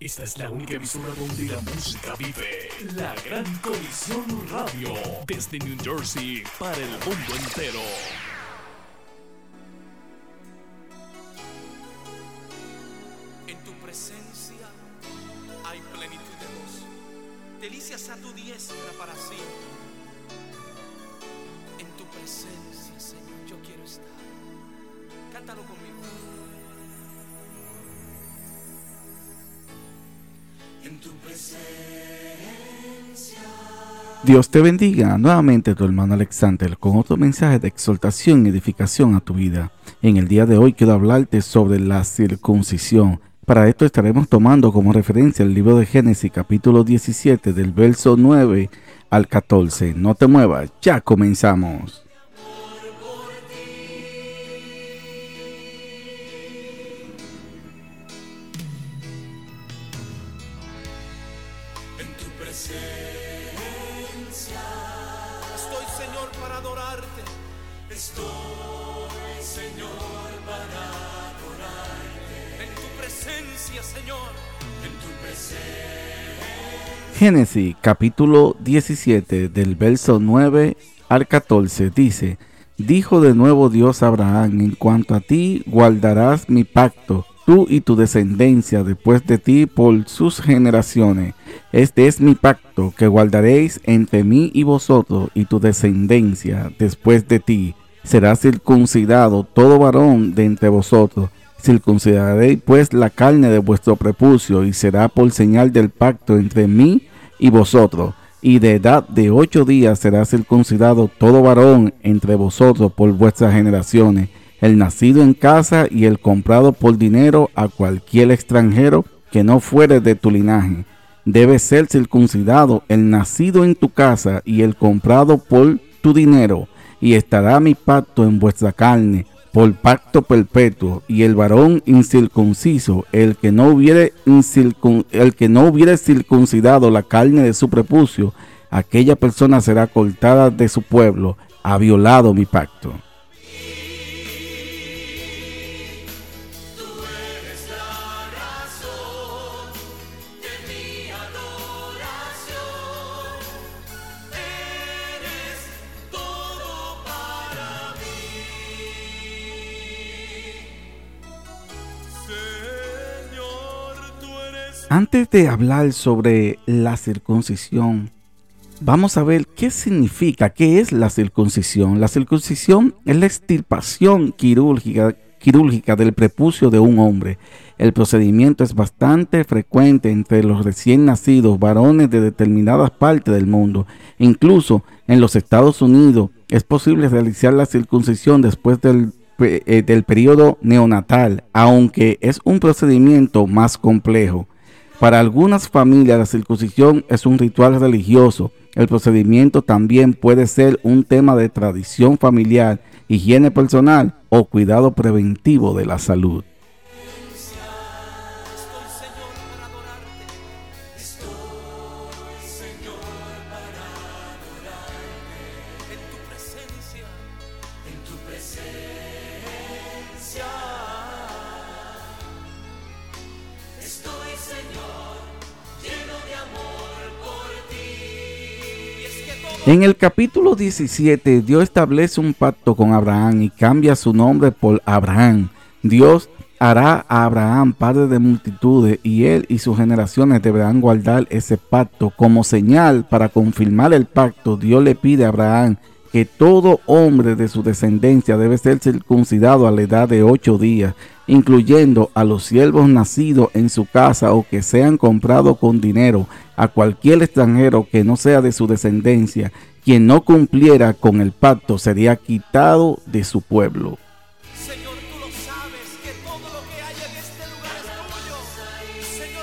Esta es la única emisora donde la música vive. La Gran Colisión Radio. Desde New Jersey para el mundo entero. En tu presencia hay plenitud de gozo. Delicias a tu diestra para siempre. En tu presencia, Señor, yo quiero estar. Cántalo conmigo. Dios te bendiga nuevamente tu hermano Alexander con otro mensaje de exhortación y edificación a tu vida. En el día de hoy quiero hablarte sobre la circuncisión. Para esto estaremos tomando como referencia el libro de Génesis capítulo 17 del verso 9 al 14. No te muevas, ya comenzamos. Para adorarte. Estoy, Señor, para adorarte. En tu presencia, Señor. En tu presencia. Génesis capítulo 17 del verso 9 al 14 dice, Dijo de nuevo Dios a Abraham, en cuanto a ti guardarás mi pacto, y tu descendencia después de ti por sus generaciones. Este es mi pacto que guardaréis entre mí y vosotros y tu descendencia después de ti. Será circuncidado todo varón de entre vosotros. Circuncidaréis pues la carne de vuestro prepucio y será por señal del pacto entre mí y vosotros. Y de edad de ocho días será circuncidado todo varón entre vosotros por vuestras generaciones, el nacido en casa y el comprado por dinero a cualquier extranjero que no fuere de tu linaje. Debe ser circuncidado el nacido en tu casa y el comprado por tu dinero, y estará mi pacto en vuestra carne por pacto perpetuo, y el varón incircunciso, el que no hubiere, el que no hubiere circuncidado la carne de su prepucio, aquella persona será cortada de su pueblo, ha violado mi pacto. Antes de hablar sobre la circuncisión, vamos a ver qué significa, qué es la circuncisión. La circuncisión es la extirpación quirúrgica, quirúrgica del prepucio de un hombre. El procedimiento es bastante frecuente entre los recién nacidos varones de determinadas partes del mundo. Incluso en los Estados Unidos es posible realizar la circuncisión después del eh, del periodo neonatal, aunque es un procedimiento más complejo. Para algunas familias la circuncisión es un ritual religioso. El procedimiento también puede ser un tema de tradición familiar, higiene personal o cuidado preventivo de la salud. En el capítulo 17, Dios establece un pacto con Abraham y cambia su nombre por Abraham. Dios hará a Abraham padre de multitudes y él y sus generaciones deberán guardar ese pacto. Como señal para confirmar el pacto, Dios le pide a Abraham que todo hombre de su descendencia debe ser circuncidado a la edad de ocho días, incluyendo a los siervos nacidos en su casa o que sean comprados con dinero, a cualquier extranjero que no sea de su descendencia, quien no cumpliera con el pacto sería quitado de su pueblo. Señor,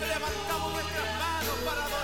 levantamos nuestras manos para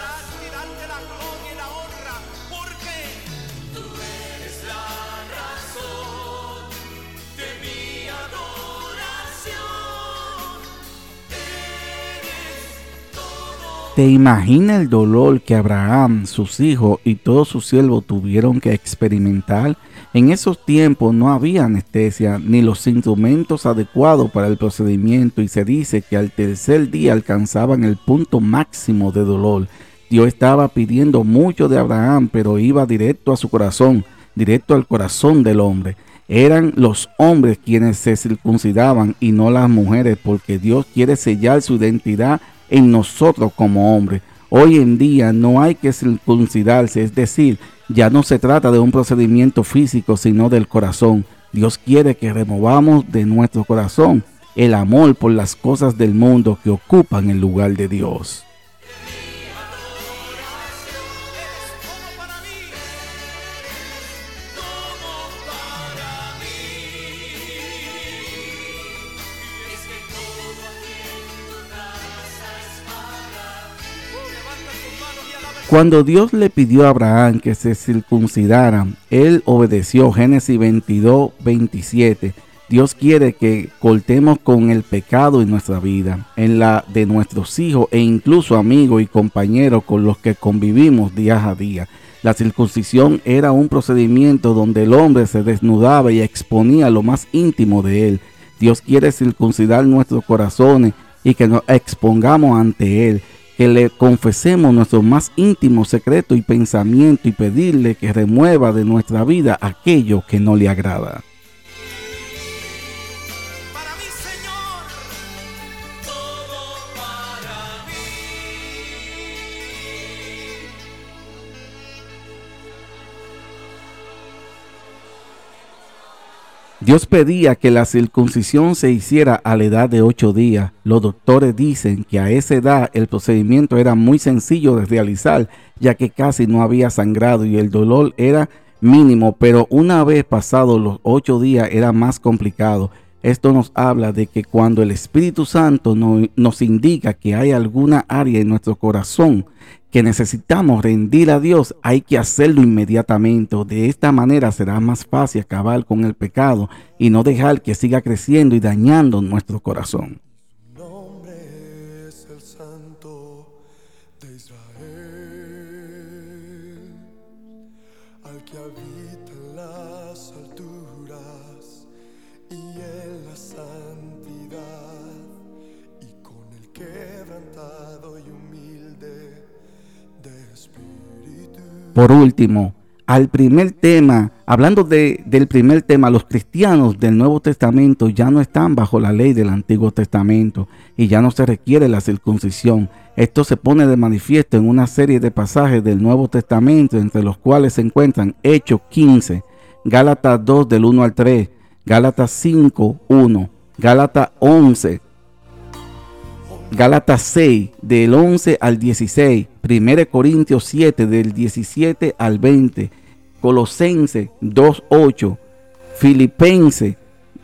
¿Te imaginas el dolor que Abraham, sus hijos y todos sus siervos tuvieron que experimentar En esos tiempos no había anestesia ni los instrumentos adecuados para el procedimiento y se dice que al tercer día alcanzaban el punto máximo de dolor. Dios estaba pidiendo mucho de Abraham, pero iba directo a su corazón, directo al corazón del hombre. Eran los hombres quienes se circuncidaban y no las mujeres, porque Dios quiere sellar su identidad en nosotros como hombres. Hoy en día no hay que circuncidarse, es decir, ya no se trata de un procedimiento físico, sino del corazón. Dios quiere que removamos de nuestro corazón el amor por las cosas del mundo que ocupan el lugar de Dios. Cuando Dios le pidió a Abraham que se circuncidara, él obedeció. Génesis 22, 27. Dios quiere que cortemos con el pecado en nuestra vida, en la de nuestros hijos e incluso amigos y compañeros con los que convivimos día a día. La circuncisión era un procedimiento donde el hombre se desnudaba y exponía lo más íntimo de él. Dios quiere circuncidar nuestros corazones y que nos expongamos ante Él que le confesemos nuestro más íntimo secreto y pensamiento y pedirle que remueva de nuestra vida aquello que no le agrada. Dios pedía que la circuncisión se hiciera a la edad de ocho días. Los doctores dicen que a esa edad el procedimiento era muy sencillo de realizar, ya que casi no había sangrado y el dolor era mínimo, pero una vez pasados los ocho días era más complicado. Esto nos habla de que cuando el Espíritu Santo nos indica que hay alguna área en nuestro corazón que necesitamos rendir a Dios, hay que hacerlo inmediatamente. De esta manera será más fácil acabar con el pecado y no dejar que siga creciendo y dañando nuestro corazón. Por último, al primer tema, hablando del primer tema, los cristianos del Nuevo Testamento ya no están bajo la ley del Antiguo Testamento y ya no se requiere la circuncisión. Esto se pone de manifiesto en una serie de pasajes del Nuevo Testamento, entre los cuales se encuentran Hechos 15, Gálatas 2 del 1 al 3, Gálatas 5, 1, Gálatas 11, Gálatas 6 del 11 al 16, 1 Corintios 7 del 17 al 20, Colosense 2, 8, Filipense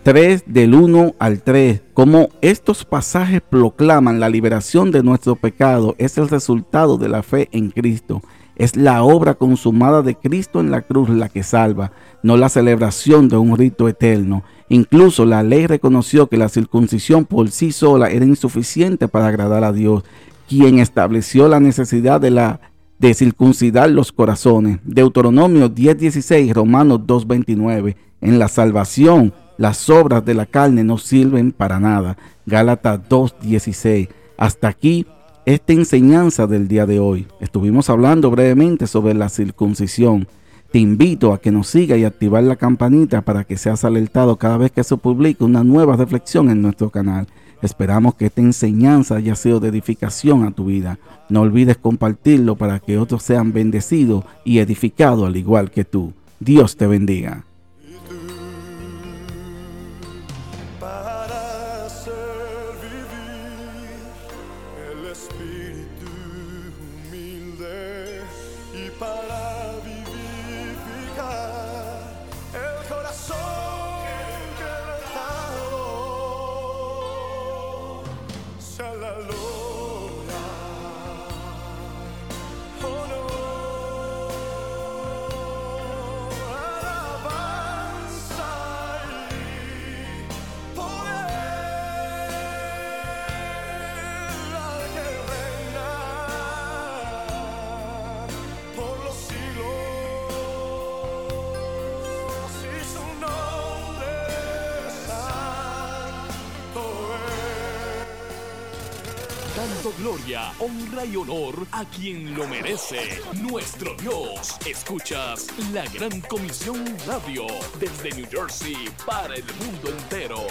3 del 1 al 3. Como estos pasajes proclaman la liberación de nuestro pecado, es el resultado de la fe en Cristo. Es la obra consumada de Cristo en la cruz la que salva, no la celebración de un rito eterno. Incluso la ley reconoció que la circuncisión por sí sola era insuficiente para agradar a Dios, quien estableció la necesidad de la de circuncidar los corazones. Deuteronomio 10:16, Romanos 2:29. En la salvación, las obras de la carne no sirven para nada. Gálatas 2:16. Hasta aquí esta enseñanza del día de hoy. Estuvimos hablando brevemente sobre la circuncisión. Te invito a que nos siga y activar la campanita para que seas alertado cada vez que se publique una nueva reflexión en nuestro canal. Esperamos que esta enseñanza haya sido de edificación a tu vida. No olvides compartirlo para que otros sean bendecidos y edificados al igual que tú. Dios te bendiga. Por los siglos. Gloria, honra y honor a quien lo merece, nuestro Dios. Escuchas la Gran Comisión Radio desde New Jersey para el mundo entero.